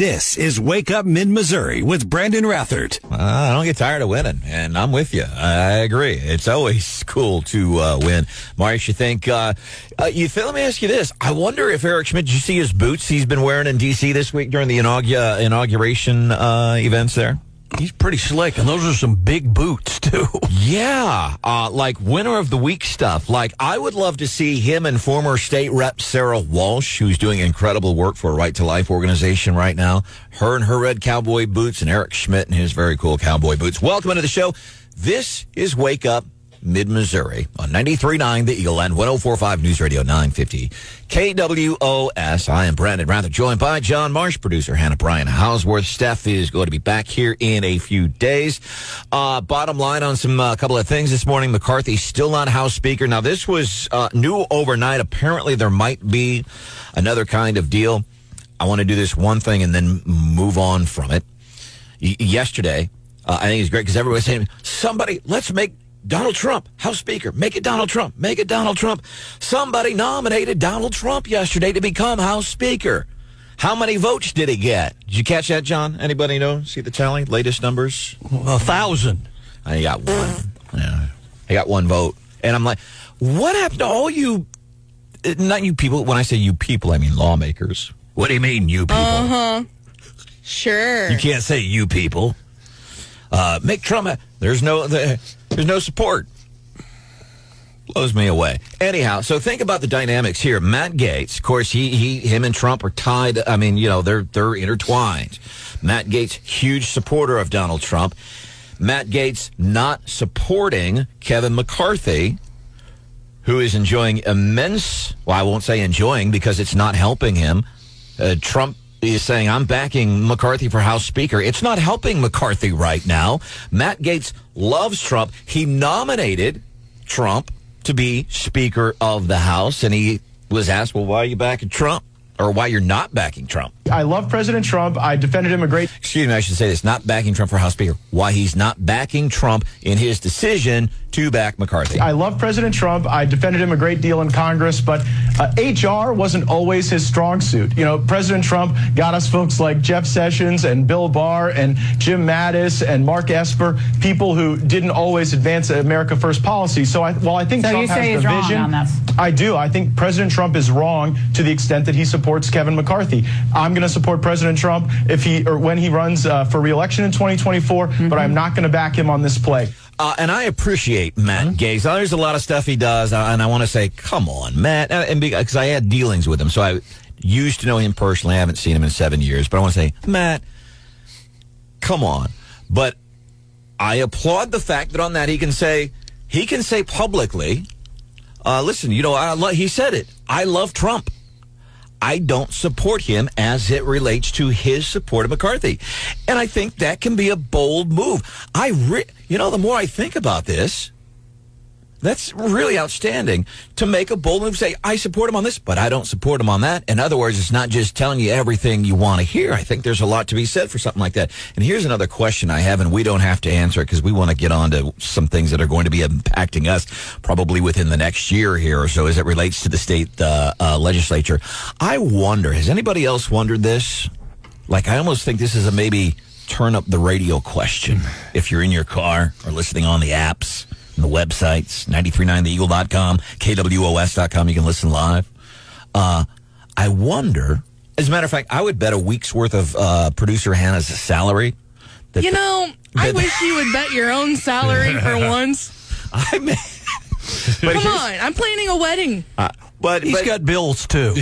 This is Wake Up Mid Missouri with Brandon Rathert. Uh, I don't get tired of winning, and I'm with you. I agree. It's always cool to uh, win. Marius, you think? Uh, uh, you think, let me ask you this. I wonder if Eric Schmitt. Did you see his boots he's been wearing in D.C. this week during the inaugu- inauguration uh, events there? He's pretty slick, and those are some big boots too. Yeah, uh, like winner of the week stuff. Like I would love to see him and former state rep Sara Walsh, who's doing incredible work for a Right to Life organization right now. Her and her red cowboy boots, and Eric Schmitt and his very cool cowboy boots. Welcome into the show. This is Wake Up Mid Missouri on 93.9 The Eagle and 104.5 News Radio 950 KWOS. I am Brandon Rathert, joined by John Marsh, producer Hannah Brian Houseworth. Steph is going to be back here in a few days. Uh, bottom line on some uh, couple of things this morning. McCarthy still not House Speaker. Now, this was uh, new overnight. Apparently, there might be another kind of deal. I want to do this one thing and then move on from it. Y- yesterday, uh, I think it's great because everybody's saying, somebody, let's make Donald Trump House Speaker. Make it Donald Trump. Make it Donald Trump. Somebody nominated Donald Trump yesterday to become House Speaker. How many votes did he get? Did you catch that, John? Anybody know? See the tally? Latest numbers? A thousand. I got one. Yeah. I got one vote. And I'm like, what happened to all you, uh, not you people, when I say you people, I mean lawmakers. What do you mean, you people? Uh huh. Sure. You can't say you people. Uh, make Trump. A, there's no. The, there's no support. Blows me away. Anyhow, so think about the dynamics here. Matt Gaetz, of course, he he him and Trump are tied. I mean, you know, they're they're intertwined. Matt Gaetz, huge supporter of Donald Trump. Matt Gaetz not supporting Kevin McCarthy, who is enjoying immense. Well, I won't say enjoying because it's not helping him. Uh, Trump is saying, I'm backing McCarthy for House Speaker. It's not helping McCarthy right now. Matt Gaetz loves Trump. He nominated Trump to be Speaker of the House, and he was asked, Well, why are you backing Trump? Or why you're not backing Trump? I love President Trump. I defended him a great. Excuse me, I should say this not backing Trump for House Speaker. Why he's not backing Trump in his decision to back McCarthy. I love President Trump. I defended him a great deal in Congress, but uh, HR wasn't always his strong suit. You know, President Trump got us folks like Jeff Sessions and Bill Barr and Jim Mattis and Mark Esper, people who didn't always advance America First policy. So I, while I think So Trump you say has he's the wrong vision, on this? I do. I think President Trump is wrong to the extent that he supports Kevin McCarthy. I'm going to support President Trump if he or when he runs uh, for reelection in 2024, Mm-hmm. but I'm not going to back him on this play. Uh, and I appreciate Matt Gaetz. Now, there's a lot of stuff he does, uh, and I want to say, come on, Matt, uh, and because I had dealings with him, so I used to know him personally. I haven't seen him in seven years, but I want to say, Matt, come on. But I applaud the fact that on that he can say he can say publicly, uh, listen, you know, I lo- he said it. I love Trump. I don't support him as it relates to his support of McCarthy. And I think that can be a bold move. I re- you know, the more I think about this, that's really outstanding to make a bold move, say, I support him on this, but I don't support him on that. In other words, it's not just telling you everything you want to hear. I think there's a lot to be said for something like that. And here's another question I have, and we don't have to answer it because we want to get on to some things that are going to be impacting us probably within the next year here or so as it relates to the state uh, uh, legislature. I wonder, has anybody else wondered this? Like, I almost think this is a maybe turn up the radio question if you're in your car or listening on the apps and the websites, 939theeagle.com, kwos.com. You can listen live. Uh, I wonder, as a matter of fact, I would bet a week's worth of uh, producer Hannah's salary. That You know, I wish you would bet your own salary for once. I mean, but Come on, I'm planning a wedding. uh, but, He's but, got bills too.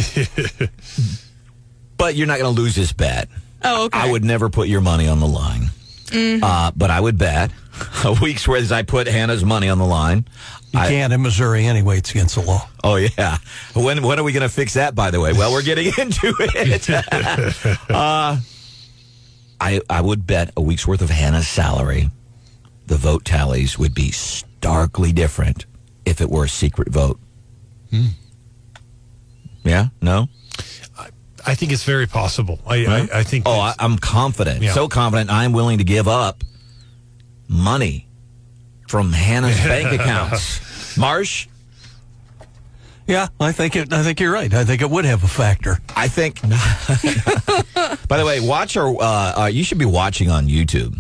but you're not going to lose this bet. Oh, okay. Mm-hmm. I would never put your money on the line. Uh, but I would bet a week's worth as I put Hannah's money on the line. You I- can't in Missouri anyway. It's against the law. Oh yeah. When when are we going to fix that? By the way, well, we're getting into it. uh, I I would bet a week's worth of Hannah's salary, the vote tallies would be starkly different if it were a secret vote. Hmm. Yeah. No. I think it's very possible. I, I, I think. Oh, I, I'm confident. Yeah. So confident. I'm willing to give up money from Hannah's bank accounts. Marsh. Yeah, I think it. I think you're right. I think it would have a factor. I think, By the way, watch our. Uh, uh, you should be watching on YouTube.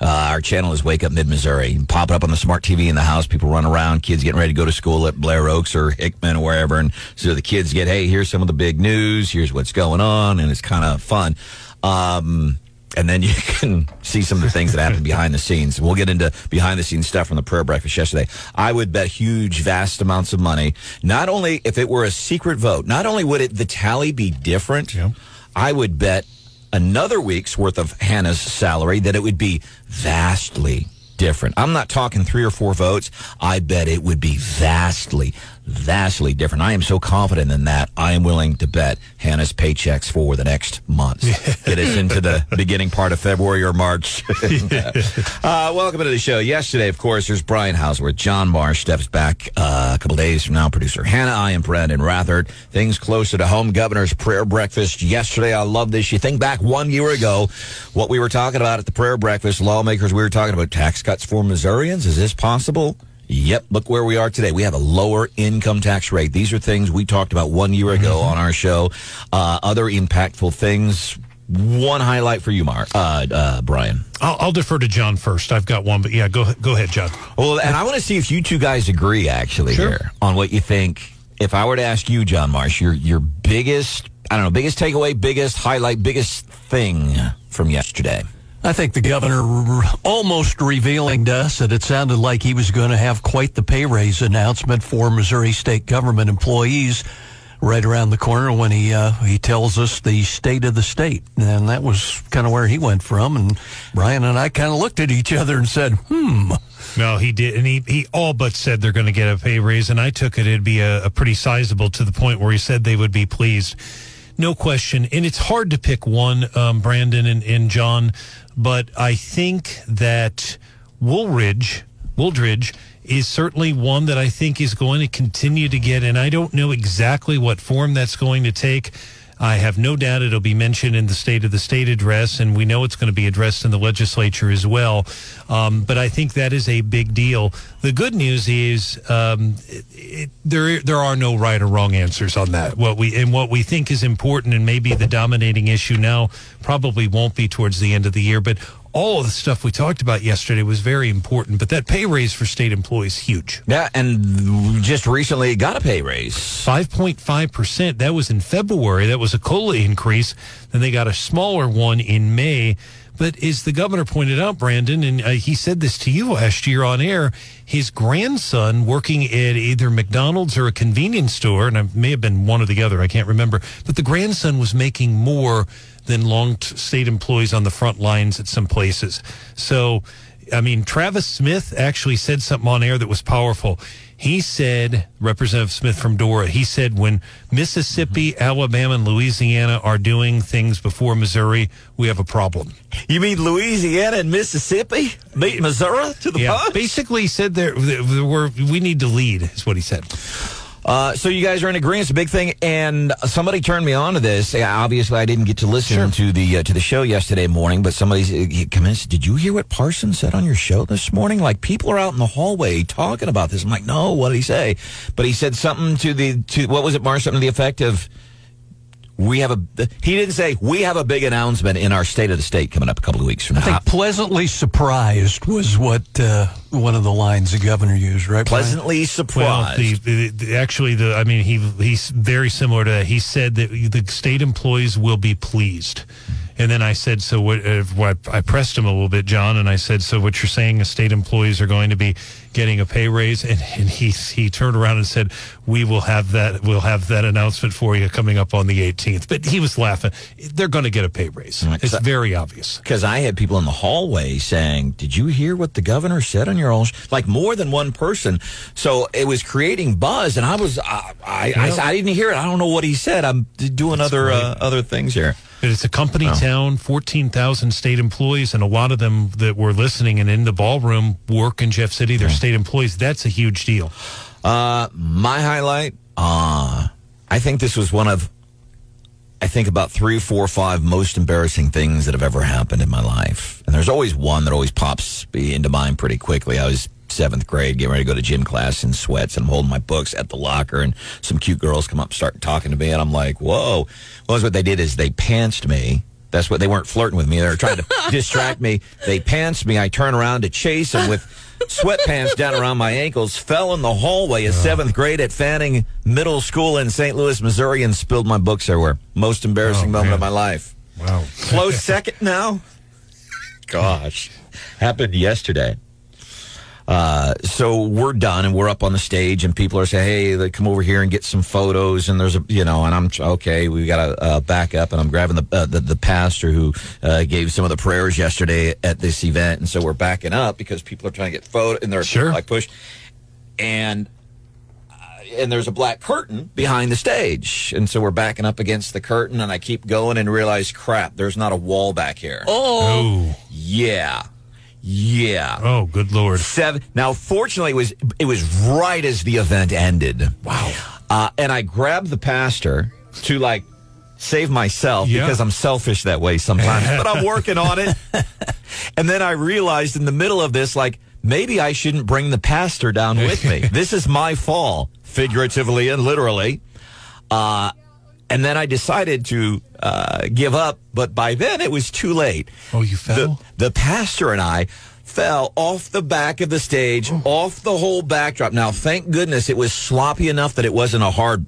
Uh, our channel is Wake Up Mid Missouri. Pop it up on the smart TV in the house. People run around, kids getting ready to go to school at Blair Oaks or Hickman or wherever. And so the kids get, hey, here's some of the big news. Here's what's going on. And it's kind of fun. Um, and then you can see some of the things that happen behind the scenes. We'll get into behind the scenes stuff from the prayer breakfast yesterday. I would bet huge, vast amounts of money. Not only if it were a secret vote, not only would it the tally be different, I would bet another week's worth of Hannah's salary that it would be vastly different. I'm not talking three or four votes. I bet it would be vastly, vastly different. I am so confident in that. I am willing to bet Hannah's paychecks for the next month. Get us into the beginning part of February or March. uh, welcome to the show. Yesterday, of course, there's Brian Houseworth. John Marsh steps back uh, a couple days from now. Producer Hannah, I am Brandon Rathert. Things closer to home. Governor's prayer breakfast yesterday. I love this. You think back one year ago, what we were talking about at the prayer breakfast. Lawmakers, we were talking about tax cuts for Missourians. Is this possible? Yep. Look where we are today. We have a lower income tax rate. These are things we talked about one year ago on our show. Uh, other impactful things. One highlight for you, Mark, uh, uh, Brian. I'll, I'll defer to John first. I've got one, but yeah, go go ahead, John. Well, and I want to see if you two guys agree actually Sure. here on what you think. If I were to ask you, John Marsh, your your biggest, I don't know, biggest takeaway, biggest highlight, biggest thing from yesterday. I think the governor almost revealing to us that it sounded like he was going to have quite the pay raise announcement for Missouri state government employees right around the corner when he uh, he tells us the state of the state, and that was kind of where he went from. And Brian and I kind of looked at each other and said, "Hmm." No, he did, and he, he all but said they're going to get a pay raise, and I took it it'd be a, a pretty sizable to the point where he said they would be pleased, no question. And it's hard to pick one, um, Brandon and, and John, but I think that Woolridge, Wooldridge, is certainly one that I think is going to continue to get, and I don't know exactly what form that's going to take. I have no doubt it'll be mentioned in the State of the State address, and we know it's going to be addressed in the legislature as well. Um, but I think that is a big deal. The good news is um, it, it, there there are no right or wrong answers on that. What we and what we think is important, and maybe the dominating issue now, probably won't be towards the end of the year, but. All of the stuff we talked about yesterday was very important, but that pay raise for state employees huge. Yeah, and just recently got a pay raise. 5.5%. That was in February. That was a COLA increase. Then they got a smaller one in May. But as the governor pointed out, Brandon, and uh, he said this to you last year on air, his grandson working at either McDonald's or a convenience store, and it may have been one or the other, I can't remember, but the grandson was making more than long state employees on the front lines at some places. So, I mean, Travis Smith actually said something on air that was powerful. He said, Representative Smith from Dora, he said, when Mississippi, mm-hmm. Alabama, and Louisiana are doing things before Missouri, we have a problem. You mean Louisiana and Mississippi beat Missouri to the Yeah, punch? basically he said there, there were, we need to lead, is what he said. Uh, so you guys are in agreement. It's a big thing, and somebody turned me on to this. Obviously, I didn't get to listen to the uh, to the show yesterday morning, but somebody he come in and said, "Did you hear what Parson said on your show this morning? Like people are out in the hallway talking about this." I'm like, "No, what did he say?" But he said something to the to what was it, Mark? Something to the effect of. We have a. He didn't say we have a big announcement in our state of the state coming up a couple of weeks from now. I think pleasantly surprised was what uh, one of the lines the governor used, right? Brian? Pleasantly Well, surprised. the, the, the actually the I mean he he's very similar to that. He said that the state employees will be pleased. And then I said, so what, uh, what? I pressed him a little bit, John, and I said, so what you're saying is state employees are going to be getting a pay raise, and, and he he turned around and said, we will have that we'll have that announcement for you coming up on the 18th. But he was laughing. They're going to get a pay raise. It's very obvious. Because I had people in the hallway saying, "Did you hear what the governor said on your own?" Like more than one person. So it was creating buzz, and I was, I, I, I, I didn't hear it. I don't know what he said. I'm doing other uh, other things here. But it's a company town, 14,000 state employees, and a lot of them that were listening and in the ballroom work in Jeff City. They're state employees. That's a huge deal. Uh, my highlight. Uh, I think this was one of, I think about three, four, five most embarrassing things that have ever happened in my life. And there's always one that always pops into mind pretty quickly. I was seventh grade, getting ready to go to gym class in sweats, and I'm holding my books at the locker, and some cute girls come up, and start talking to me, and I'm like, "Whoa!" Well, that's what they did is they pantsed me That's what they weren't flirting with me. They were trying to distract me. They pantsed me. I turn around to chase them with sweatpants down around my ankles. Fell in the hallway of seventh grade at Fanning Middle School in St. Louis, Missouri, and spilled my books everywhere. Most embarrassing Oh, moment man. of my life. Wow. Close second now. Gosh, happened yesterday. Uh, so we're done and we're up on the stage and people are saying, "Hey, come over here and get some photos." And there's a, you know, and I'm okay. We got to uh, back up, and I'm grabbing the uh, the, the pastor who uh, gave some of the prayers yesterday at this event, and so we're backing up because people are trying to get photo and they're Sure. like push, and uh, and there's a black curtain behind the stage, and so we're backing up against the curtain, and I keep going and realize, crap, there's not a wall back here. Oh. Yeah, yeah. Oh, good lord. Seven. Now, fortunately, it was it was right as the event ended. Wow. Uh, and I grabbed the pastor to like save myself Yeah. because I'm selfish that way sometimes, but I'm working on it. and then I realized in the middle of this, like maybe I shouldn't bring the pastor down with me. this is my fall, figuratively and literally. Uh, and then I decided to uh, give up, but by then it was too late. Oh, you fell? The, the pastor and I fell off the back of the stage, off the whole backdrop. Now, thank goodness it was sloppy enough that it wasn't a hard.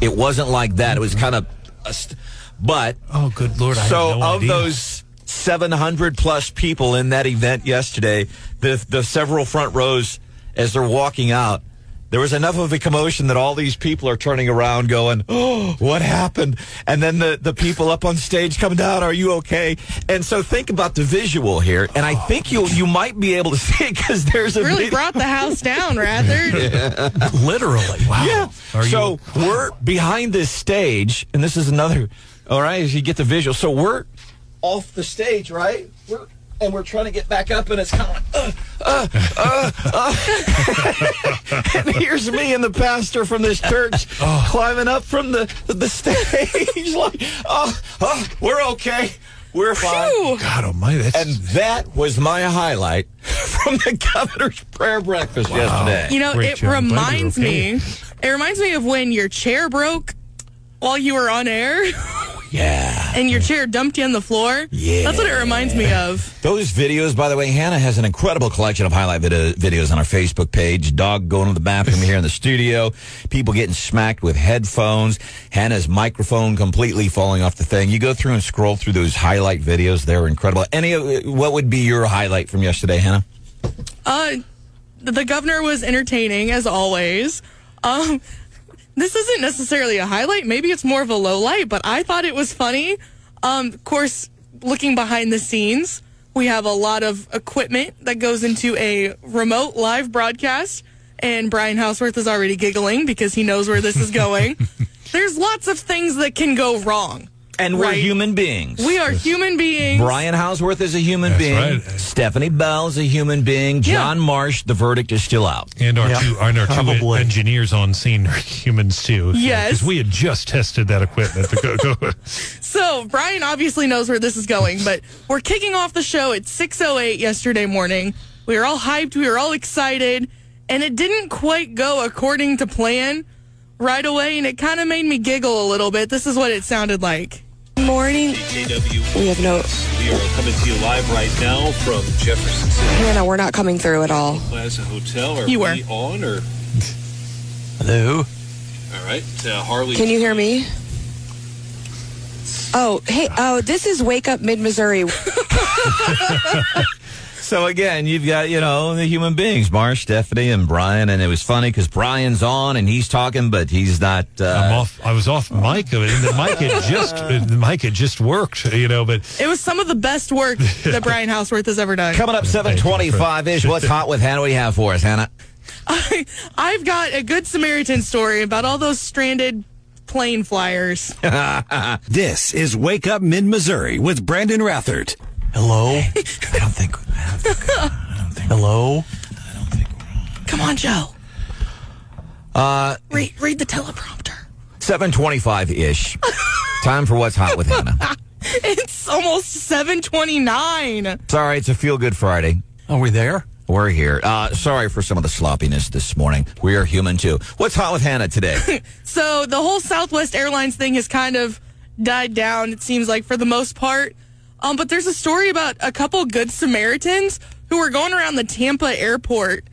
It wasn't like that. It was kind of, st- but Oh, good lord. I so no of idea. those 700 plus people in that event yesterday, the the several front rows as they're walking out, there was enough of a commotion that all these people are turning around going, "Oh, what happened?" And then the the people up on stage come down, "Are you okay?" And so think about the visual here, and I think you you might be able to see it cuz there's a Really vid- brought the house down, rather. Literally. Wow. yeah. Are you- so we're behind this stage, and this is another. All right, as you get the visual, so we're off the stage, right? We're and we're trying to get back up, and it's kind of like, uh, uh, uh, uh. and here's me and the pastor from this church Oh. climbing up from the the stage, like, oh, oh, we're okay, we're fine. Phew. God almighty. That's, And that was my highlight from the governor's prayer breakfast yesterday. You know, Great it job. Reminds okay. me. It reminds me of when your chair broke while you were on air, yeah. and your chair dumped you on the floor. Yeah. that's what it reminds me of. Those videos, by the way, Hannah has an incredible collection of highlight video, videos on our Facebook page. Dog going to the bathroom here in the studio. People getting smacked with headphones. Hannah's microphone completely falling off the thing. You go through and scroll through those highlight videos. They're incredible. Any, of- what would be your highlight from yesterday, Hannah? Uh, the governor was entertaining as always. Um, this isn't necessarily a highlight. Maybe it's more of a low light, but I thought it was funny. Um, of course, looking behind the scenes, we have a lot of equipment that goes into a remote live broadcast, and Brian Houseworth is already giggling because he knows where this is going. There's lots of things that can go wrong. And we're Right. human beings. We are human beings. Brian Houseworth is a human That's being. right. Stephanie Bell is a human being. John Marsh, the verdict is still out. and our Yeah, two and our two probably. engineers on scene are humans too. Yes. Because we had just tested that equipment. To go, go. So Brian obviously knows where this is going, but we're kicking off the show at 6:08 yesterday morning. We were all hyped, we were all excited, and it didn't quite go according to plan right away, and it kind of made me giggle a little bit. This is what it sounded like. Morning. KW. We have no. We are coming to you live right now from Jefferson City Hannah, we're not coming through at all. Plaza Hotel. Are You were. we on or? Hello. All right, uh, Harley. Can you hear me? Oh, hey. Oh, this is Wake Up Mid Missouri. So again, you've got you know the human beings, Marsh, Stephanie, and Brian, and it was funny because Brian's on and he's talking, but he's not. Uh, I'm off. I was off mic, and the mic had just the mic had just worked, you know. But It was some of the best work that Brian Houseworth has ever done. Coming up 725 ish. What's hot with Hannah? What do you have for us, Hannah? I, I've got a good Samaritan story about all those stranded plane flyers. This is Wake Up Mid Missouri with Brandon Rathert. Hello. I don't think. I don't think. I don't think. Hello. I don't think we're on. Come on, Joe. Uh, Read, read the teleprompter. 725 ish. Time for what's hot with Hannah. It's almost 729. Sorry, it's a feel good Friday. Are we there? We're here. Uh, sorry for some of the sloppiness this morning. We are human too. What's hot with Hannah today? So the whole Southwest Airlines thing has kind of died down, it seems like, for the most part. Um, but there's a story about a couple good Samaritans who were going around the Tampa airport,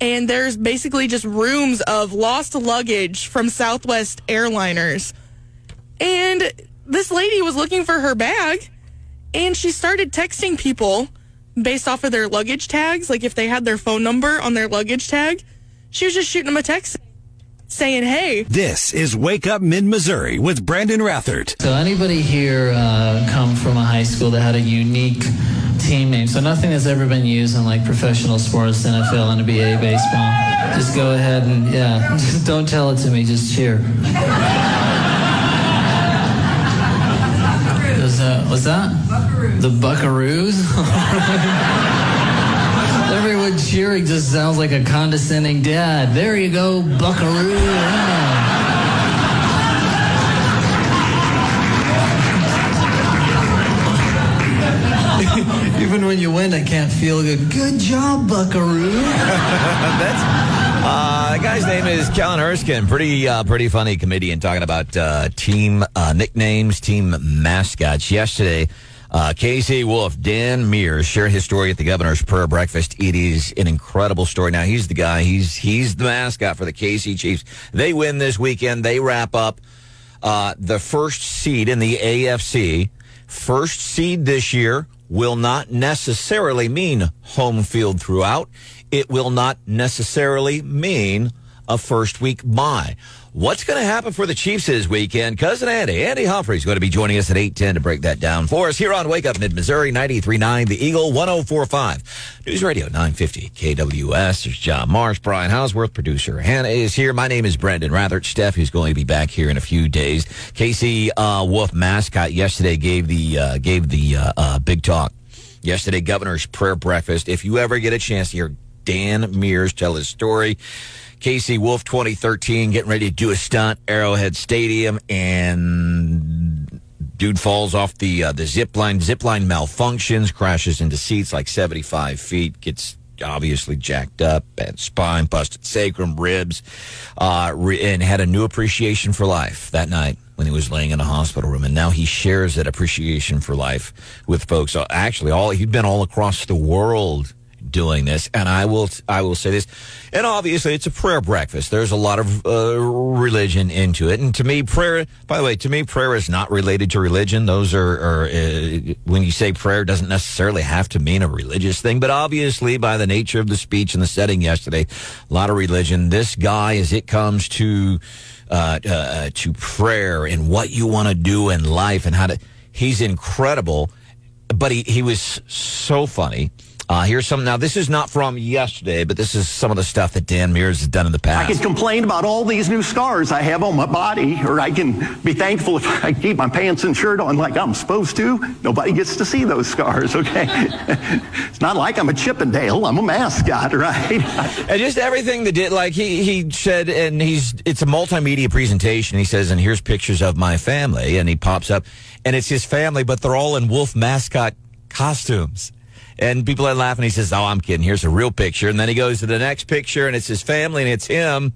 and there's basically just rooms of lost luggage from Southwest airliners. And this lady was looking for her bag, and she started texting people based off of their luggage tags, like if they had their phone number on their luggage tag. She was just shooting them a text saying, hey, This is Wake Up Mid Missouri with Brandon Rathert. So anybody here uh, come from a high school that had a unique team name? So nothing that's ever been used in like professional sports, NFL, NBA, baseball. Just go ahead and yeah, just don't tell it to me. Just cheer. Was that? Was that? The Buckaroos. Cheering just sounds like a condescending dad. There you go, Buckaroo. Yeah. Even when you win, I can't feel good. Good job, Buckaroo. That's uh, the guy's name is Kellen Erskine. Pretty, uh, pretty funny comedian talking about uh, team uh, nicknames, team mascots. Yesterday, uh, KC Wolf, Dan Meers shared his story at the governor's prayer breakfast. It is an incredible story. Now he's the guy. He's he's the mascot for the KC Chiefs. They win this weekend. They wrap up uh, the first seed in the AFC. First seed this year will not necessarily mean home field throughout. It will not necessarily mean a first week bye. What's going to happen for the Chiefs this weekend? Cousin Andy, Andy Humphrey's going to be joining us at 810 to break that down for us here on Wake Up Mid-Missouri, 93.9 The Eagle, 104.5 News Radio 950 KWOS. There's John Marsh, Brian Houseworth, producer Hannah is here. My name is Brandon Rathert. Steph, who's going to be back here in a few days. KC uh, Wolf mascot yesterday gave the uh, gave the uh, uh, big talk. Yesterday, Governor's Prayer Breakfast. If you ever get a chance to hear Dan Meers tell his story, KC Wolf 2013 getting ready to do a stunt, Arrowhead Stadium, and dude falls off the uh, the zip line. Zip line malfunctions, crashes into seats like 75 feet, gets obviously jacked up, bad spine, busted sacrum, ribs, uh, re- and had a new appreciation for life that night when he was laying in a hospital room. And now he shares that appreciation for life with folks. Actually, all he'd been all across the world doing this. And I will, I will say this. And obviously, it's a prayer breakfast. There's a lot of uh, religion into it. And to me, prayer. By the way, to me, prayer is not related to religion. Those are, are uh, when you say prayer, doesn't necessarily have to mean a religious thing. But obviously, by the nature of the speech and the setting yesterday, a lot of religion. This guy, as it comes to uh, uh, to prayer and what you want to do in life and how to, he's incredible. But he he was so funny. Uh, here's some. Now, this is not from yesterday, but this is some of the stuff that Dan Meers has done in the past. I can complain about all these new scars I have on my body, or I can be thankful if I keep my pants and shirt on like I'm supposed to. Nobody gets to see those scars, okay? it's not like I'm a Chippendale. I'm a mascot, right? and just everything that did like he he said and he's it's a multimedia presentation he says and here's pictures of my family and he pops up and it's his family but they're all in wolf mascot costumes and people are laughing. He says oh i'm kidding. Here's a real picture. And then he goes to the next picture and it's his family and it's him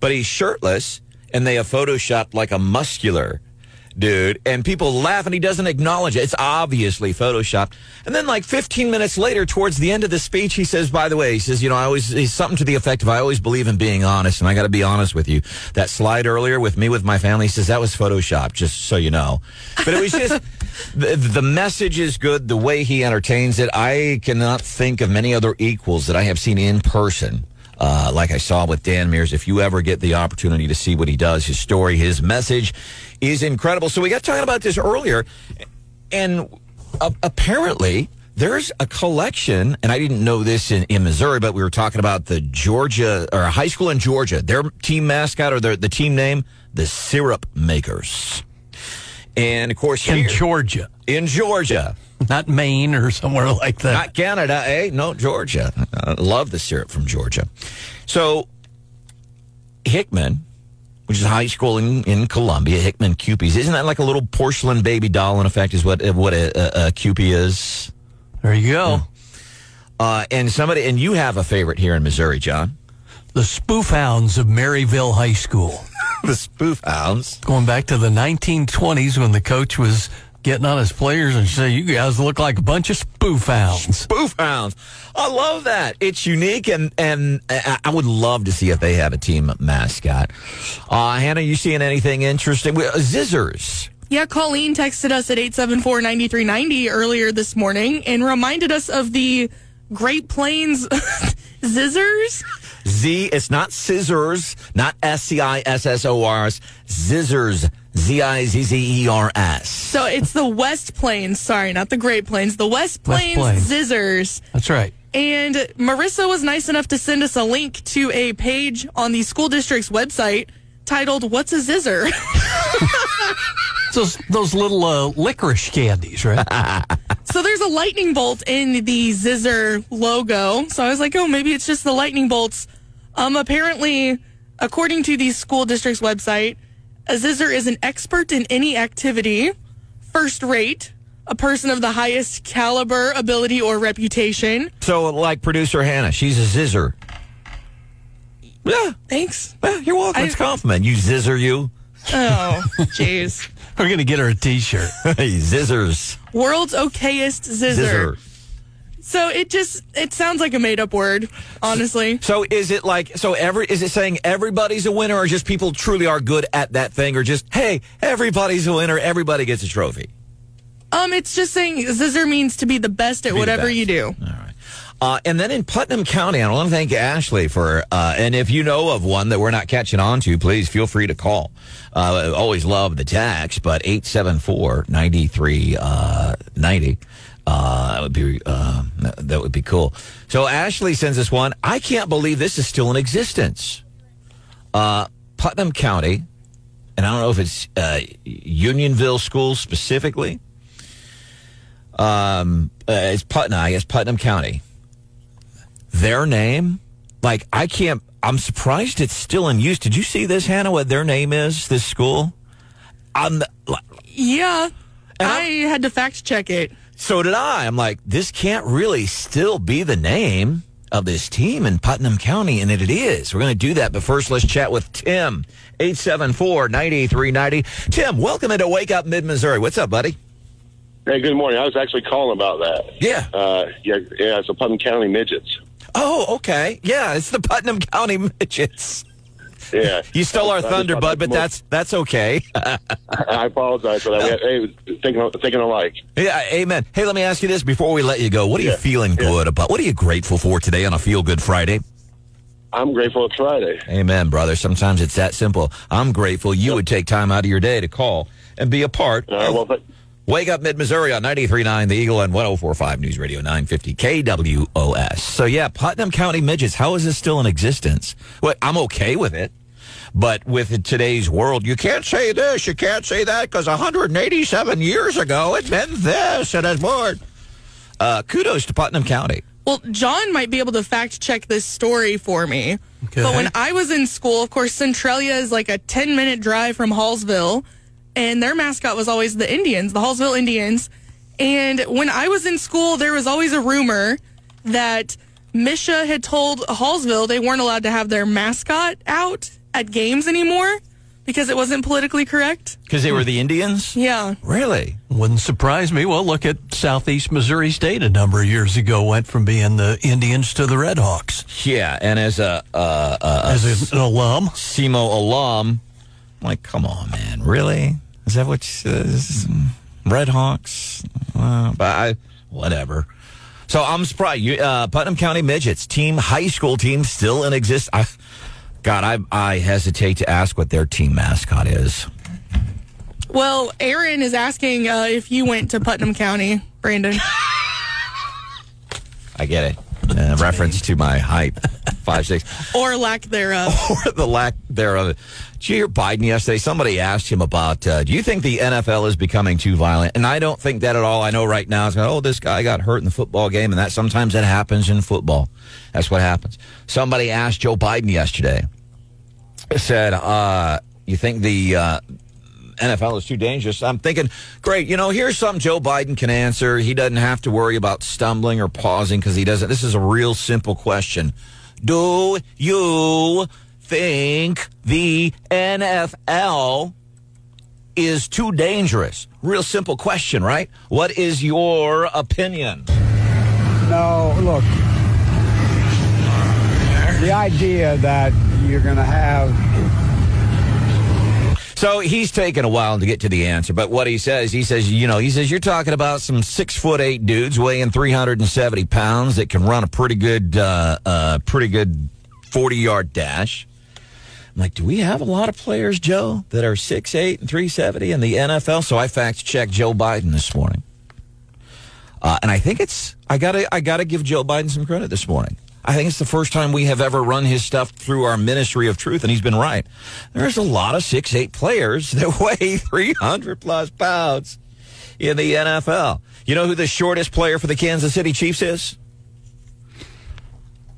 but he's shirtless and they have photoshopped like a muscular dude. And people laugh and he doesn't acknowledge it. It's obviously photoshopped. And then like 15 minutes later towards the end of the speech he says by the way he says you know i always he's something to the effect of i always believe in being honest and i got to be honest with you. That slide earlier with me with my family he says that was photoshopped just so you know. But it was just the, the message is good the way he entertains it. I cannot think of many other equals that i have seen in person uh, like I saw with Dan Meers, if you ever get the opportunity to see what he does, his story, his message is incredible. So we got talking about this earlier, and uh, apparently there's a collection, and I didn't know this in, in Missouri, but we were talking about the Georgia or a high school in Georgia. Their team mascot or their, the team name, the Syrup Makers. And of course, In here- Georgia, in Georgia, not Maine or somewhere like that. not Canada, eh? No, Georgia. I love the syrup from Georgia. So, Hickman, which is high school in, in Columbia, Hickman Kewpies, isn't that like a little porcelain baby doll? In effect, is what what a, a, a Kewpie is. there you go. Uh, and somebody, and you have a favorite here in Missouri, John. the spoof hounds of Maryville High School. the spoof hounds. Going back to the 1920s when the coach was getting on his players and say, "You guys look like a bunch of spoof hounds." Spoof hounds. I love that. It's unique, and and I I would love to see if they have a team mascot. Uh, Hannah, you seeing anything interesting? We- uh, Zizzers. Yeah, Colleen texted us at 874-9390 earlier this morning and reminded us of the Great Plains Zizzers. Z. It's not scissors, not S C I S S O R S. Zizzers. Z I Z Z E R S. So it's the West Plains. Sorry, not the Great Plains. The West Plains, Plains. Zizzers. That's right. And Marissa was nice enough to send us a link to a page on the school district's website titled "What's a Zizzer." Those those little uh, licorice candies, right? so there's a lightning bolt in the Zizzer logo. So I was like, oh, maybe it's just the lightning bolts. Um, apparently, according to the school district's website, a Zizzer is an expert in any activity, first rate, a person of the highest caliber, ability, or reputation. So, like producer Hannah, she's a zizzer. Yeah. Thanks. Yeah, you're welcome. I- it's a compliment. You zizzer, you. Oh, jeez. We're gonna get her a T-shirt. hey, zizzers. World's okayest Zizzer. Zizzer. So it just it sounds like a made up word, honestly. So is it like so every is it saying everybody's a winner or just people truly are good at that thing or just hey everybody's a winner everybody gets a trophy? Um, it's just saying Zizzer means to be the best at Be whatever best. you do. Uh, and then in Putnam County, I want to thank Ashley for, uh, and if you know of one that we're not catching on to, please feel free to call. Uh, always love the tax, but 874-9390. Uh, 90. Uh, that would be uh, that would be cool. So Ashley sends us one. I can't believe this is still in existence. Uh, Putnam County, and I don't know if it's uh, Unionville schools specifically. Um, uh, it's Putnam, I guess Putnam County. Their name, like I can't. I'm surprised it's still in use. Did you see this, Hannah? What their name is? This school. I'm. Yeah, I had to fact check it. So did I. I'm like, this can't really still be the name of this team in Putnam County, and it, it is. We're going to do that, but first, let's chat with Tim, 874-9390. Tim, welcome into Wake Up Mid Missouri. What's up, buddy? Hey, good morning. I was actually calling about that. Yeah. Uh, yeah, yeah, it's the Putnam County Midgets. Oh, okay. Yeah, it's the Putnam County Midgets. Yeah. You stole our thunder, bud, but that's that's okay. I apologize for that. Hey, thinking, thinking alike. yeah, amen. Hey, let me ask you this before we let you go. What are you Yeah, feeling good about? What are you grateful for today on a Feel Good Friday? I'm grateful it's Friday. Amen, brother. Sometimes it's that simple. I'm grateful you would take time out of your day to call and be a part All right, well, th- Wake Up Mid Missouri on 93.9 The Eagle and 104.5 News Radio 950 KWOS. So, yeah, Putnam County Midgets, how is this still in existence? Well, I'm okay with it. But with today's world, you can't say this, you can't say that, because 187 years ago it meant this and it's more. Uh, kudos to Putnam County. Well, John might be able to fact check this story for me. Okay. But when I was in school, of course, Centralia is like a 10 minute drive from Hallsville, and their mascot was always the Indians, the Hallsville Indians. And when I was in school, there was always a rumor that MSHSAA had told Hallsville they weren't allowed to have their mascot out at games anymore because it wasn't politically correct. Because they were the Indians? Yeah. Really? Wouldn't surprise me. Well, look at Southeast Missouri State a number of years ago went from being the Indians to the Red Hawks. Yeah, and as a, uh, uh, As an alum, SEMO alum, I'm like, come on, man, really? Is that what says? Red Hawks? Uh, but I, whatever. So I'm surprised. You, uh, Putnam County Midgets team, high school team, still in exist. I, God, I, I hesitate to ask what their team mascot is. Well, Aaron is asking uh, if you went to Putnam County, Brandon. I get it. Uh, reference to my height, five six. or lack thereof. or the lack thereof. Did you hear Biden yesterday? Somebody asked him about, uh, do you think the NFL is becoming too violent? And I don't think that at all. I know right now it's going, oh, this guy got hurt in the football game, and that sometimes that happens in football. That's what happens. Somebody asked Joe Biden yesterday, said, uh, you think the uh, NFL is too dangerous? I'm thinking, great, you know, here's something Joe Biden can answer. He doesn't have to worry about stumbling or pausing because he doesn't. This is a real simple question. Do you think the NFL is too dangerous? Real simple question, right? What is your opinion? No, look. The idea that you're going to have So he's taken a while to get to the answer, but what he says, he says, you know, he says you're talking about some six foot eight dudes weighing 370 pounds that can run a pretty good, uh, uh, pretty good 40 yard dash. I'm like, do we have a lot of players, Joe, that are six eight and 370 in the NFL? So I fact checked Joe Biden this morning, uh, and I think it's I gotta I gotta give Joe Biden some credit this morning. I think it's the first time we have ever run his stuff through our ministry of truth, and he's been right. There's a lot of six eight players that weigh 300 plus pounds in the NFL. You know who the shortest player for the Kansas City Chiefs is?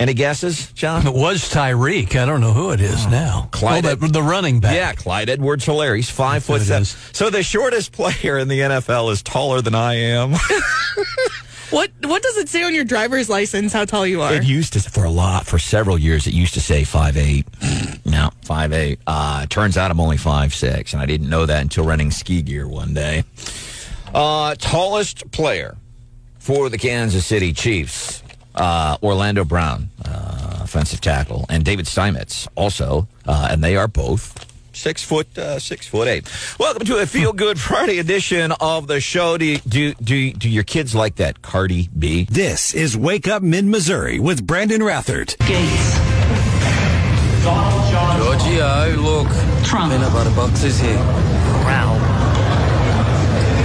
Any guesses, John? It was Tyreek. I don't know who it is oh. now. Oh, Clyde- oh, the, running back. Yeah, Clyde Edwards Helaire. He's five foot it seven. So the shortest player in the NFL is taller than I am. What What does it say on your driver's license? How tall you are? It used to for a lot for several years. It used to say five eight. no, five eight. Uh, turns out I'm only five six, and I didn't know that until running ski gear one day. Uh, tallest player for the Kansas City Chiefs, uh, Orlando Brown, uh, offensive tackle, and David Steinmetz also, uh, and they are both. Six foot, uh, six foot eight. Welcome to a Feel Good Friday edition of the show. Do you, do do do your kids like that Cardi B? This is Wake Up Mid Missouri with Brandon Rathert. Gaetz. Giorgio, look. Trump. Peanut butter boxes here.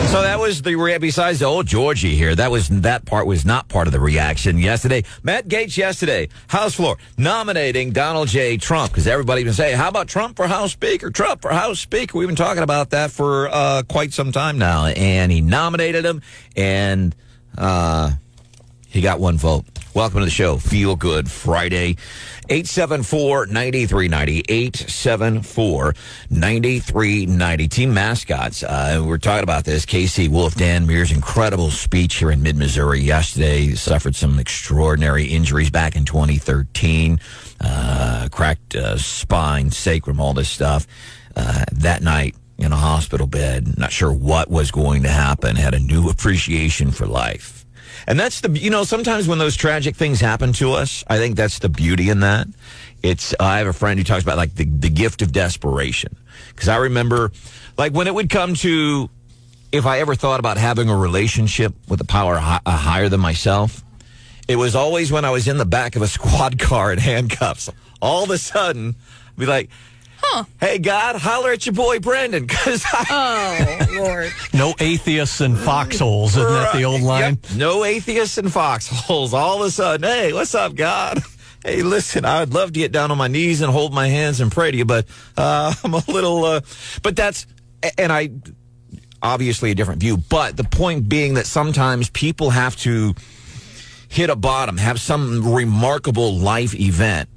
So that was the rea- besides the old Georgie here. That was that part was not part of the reaction yesterday. Matt Gaetz yesterday, House floor nominating Donald J. Trump because everybody been saying, "How about Trump for House Speaker? Trump for House Speaker." We've been talking about that for uh, quite some time now, and he nominated him, and uh, he got one vote. Welcome to the show. Feel Good Friday. 874-9390. 874-9390. Team mascots. Uh, we're talking about this. KC Wolf, Dan Meers, incredible speech here in mid-Missouri yesterday. Suffered some extraordinary injuries back in 2013. Uh, cracked uh, spine, sacrum, all this stuff. Uh, that night in a hospital bed, not sure what was going to happen, had a new appreciation for life. And that's the, you know, sometimes when those tragic things happen to us, I think that's the beauty in that. It's, I have a friend who talks about like the, the gift of desperation. Cause I remember like when it would come to, if I ever thought about having a relationship with a power hi- higher than myself, it was always when I was in the back of a squad car in handcuffs. All of a sudden, I'd be like, Huh. hey, God, holler at your boy Brandon. Cause I, Oh Lord. No atheists and foxholes. Isn't that the old line? Yep. No atheists and foxholes. All of a sudden, hey, what's up, God? Hey, listen, I would love to get down on my knees and hold my hands and pray to you, but uh, I'm a little. Uh, but that's, and I, obviously a different view. But the point being that sometimes people have to hit a bottom, have some remarkable life event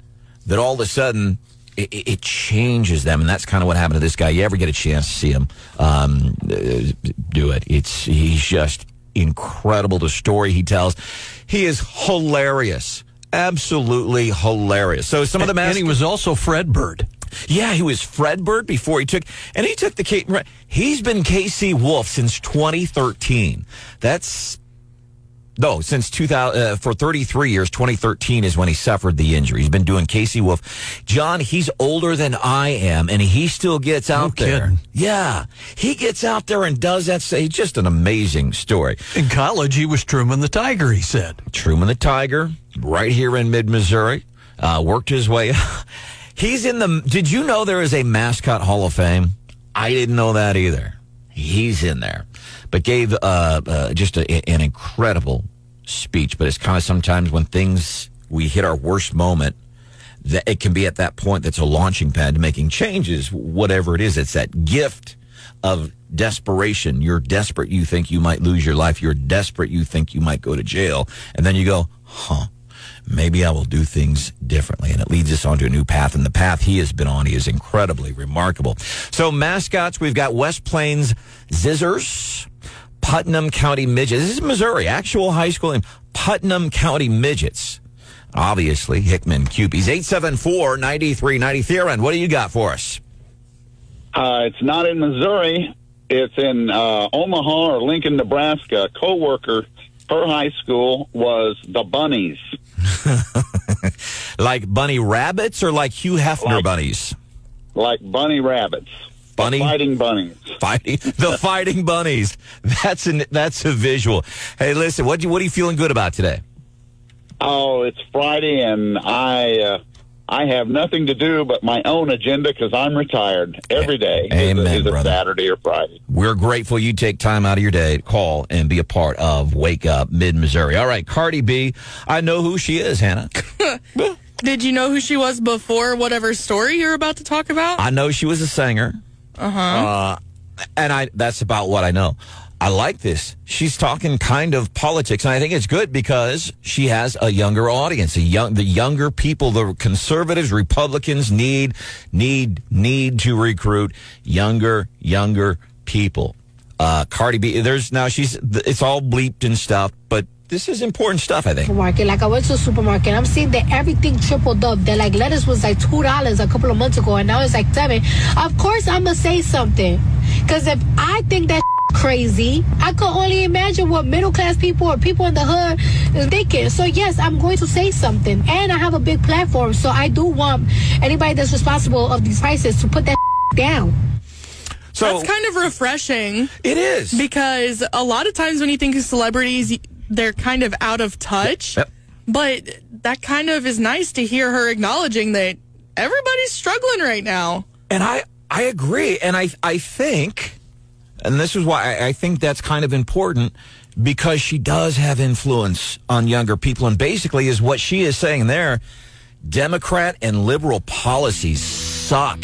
that all of a sudden it, it- changes them, and that's kind of what happened to this guy. You ever get a chance to see him um, uh, do it? It's he's just incredible. The story he tells, he is hilarious, absolutely hilarious. So some of the and he was also Fred Bird. yeah, he was Fred Bird before he took, and he took the. He's been KC Wolf since 2013. That's no, since 2000 uh, for 33 years. 2013 is when he suffered the injury. He's been doing KC Wolf. John, he's older than I am, and he still gets out there. kidding. Yeah, he gets out there and does that. Say, just an amazing story. In college, he was Truman the Tiger, he said. Truman the Tiger, right here in mid Missouri, uh, worked his way. He's in the. Did you know there is a mascot Hall of Fame? I didn't know that either. He's in there, but gave uh, uh, just a, an incredible speech. But it's kind of sometimes when things we hit our worst moment, that it can be at that point that's a launching pad to making changes, whatever it is. It's that gift of desperation. You're desperate. You think you might lose your life. You're desperate. You think you might go to jail. And then you go, huh, maybe I will do things differently. And it leads us onto a new path. And the path he has been on, he is incredibly remarkable. So mascots, we've got West Plains Zizzers, Putnam County Midgets. This is Missouri, actual high school name. Putnam County Midgets. Obviously, Hickman Kewpies. 874-9390. Theron, what do you got for us? Uh, it's not in Missouri. It's in uh, Omaha or Lincoln, Nebraska. A coworker, her high school was the Bunnies. like bunny rabbits or like Hugh Hefner bunnies? Like bunny rabbits. Bunny fighting bunnies. Fighting the fighting bunnies. That's an that's a visual. Hey, listen, what you what are you feeling good about today? Oh, it's Friday, and I uh, I have nothing to do but my own agenda because I'm retired every day. Amen, is a, is a. Saturday or Friday. We're grateful you take time out of your day to call and be a part of Wake Up Mid Missouri. All right, Cardi B, I know who she is, Hannah. Did you know who she was before whatever story you're about to talk about? I know she was a singer. Uh-huh. Uh, and I that's about what I know. I like this. She's talking kind of politics, and I think it's good because she has a younger audience. A young, the younger people, the conservatives, Republicans need, need, need to recruit younger, younger people. Uh, Cardi B, there's now she's, it's all bleeped and stuff, but this is important stuff, I think. Market, Like I went to a supermarket, I'm seeing that everything tripled up. That like lettuce was like two dollars a couple of months ago, and now it's like seven. Of course, I'm gonna say something, because if I think that crazy, I could only imagine what middle class people or people in the hood is thinking. So yes, I'm going to say something, and I have a big platform, so I do want anybody that's responsible of these prices to put that down. So That's kind of refreshing. It is. Because a lot of times when you think of celebrities, they're kind of out of touch. But that kind of is nice to hear her acknowledging that everybody's struggling right now. And I, I agree. And I, I think, and this is why I, I think that's kind of important because she does have influence on younger people. And basically, is what she is saying there Democrat and liberal policies suck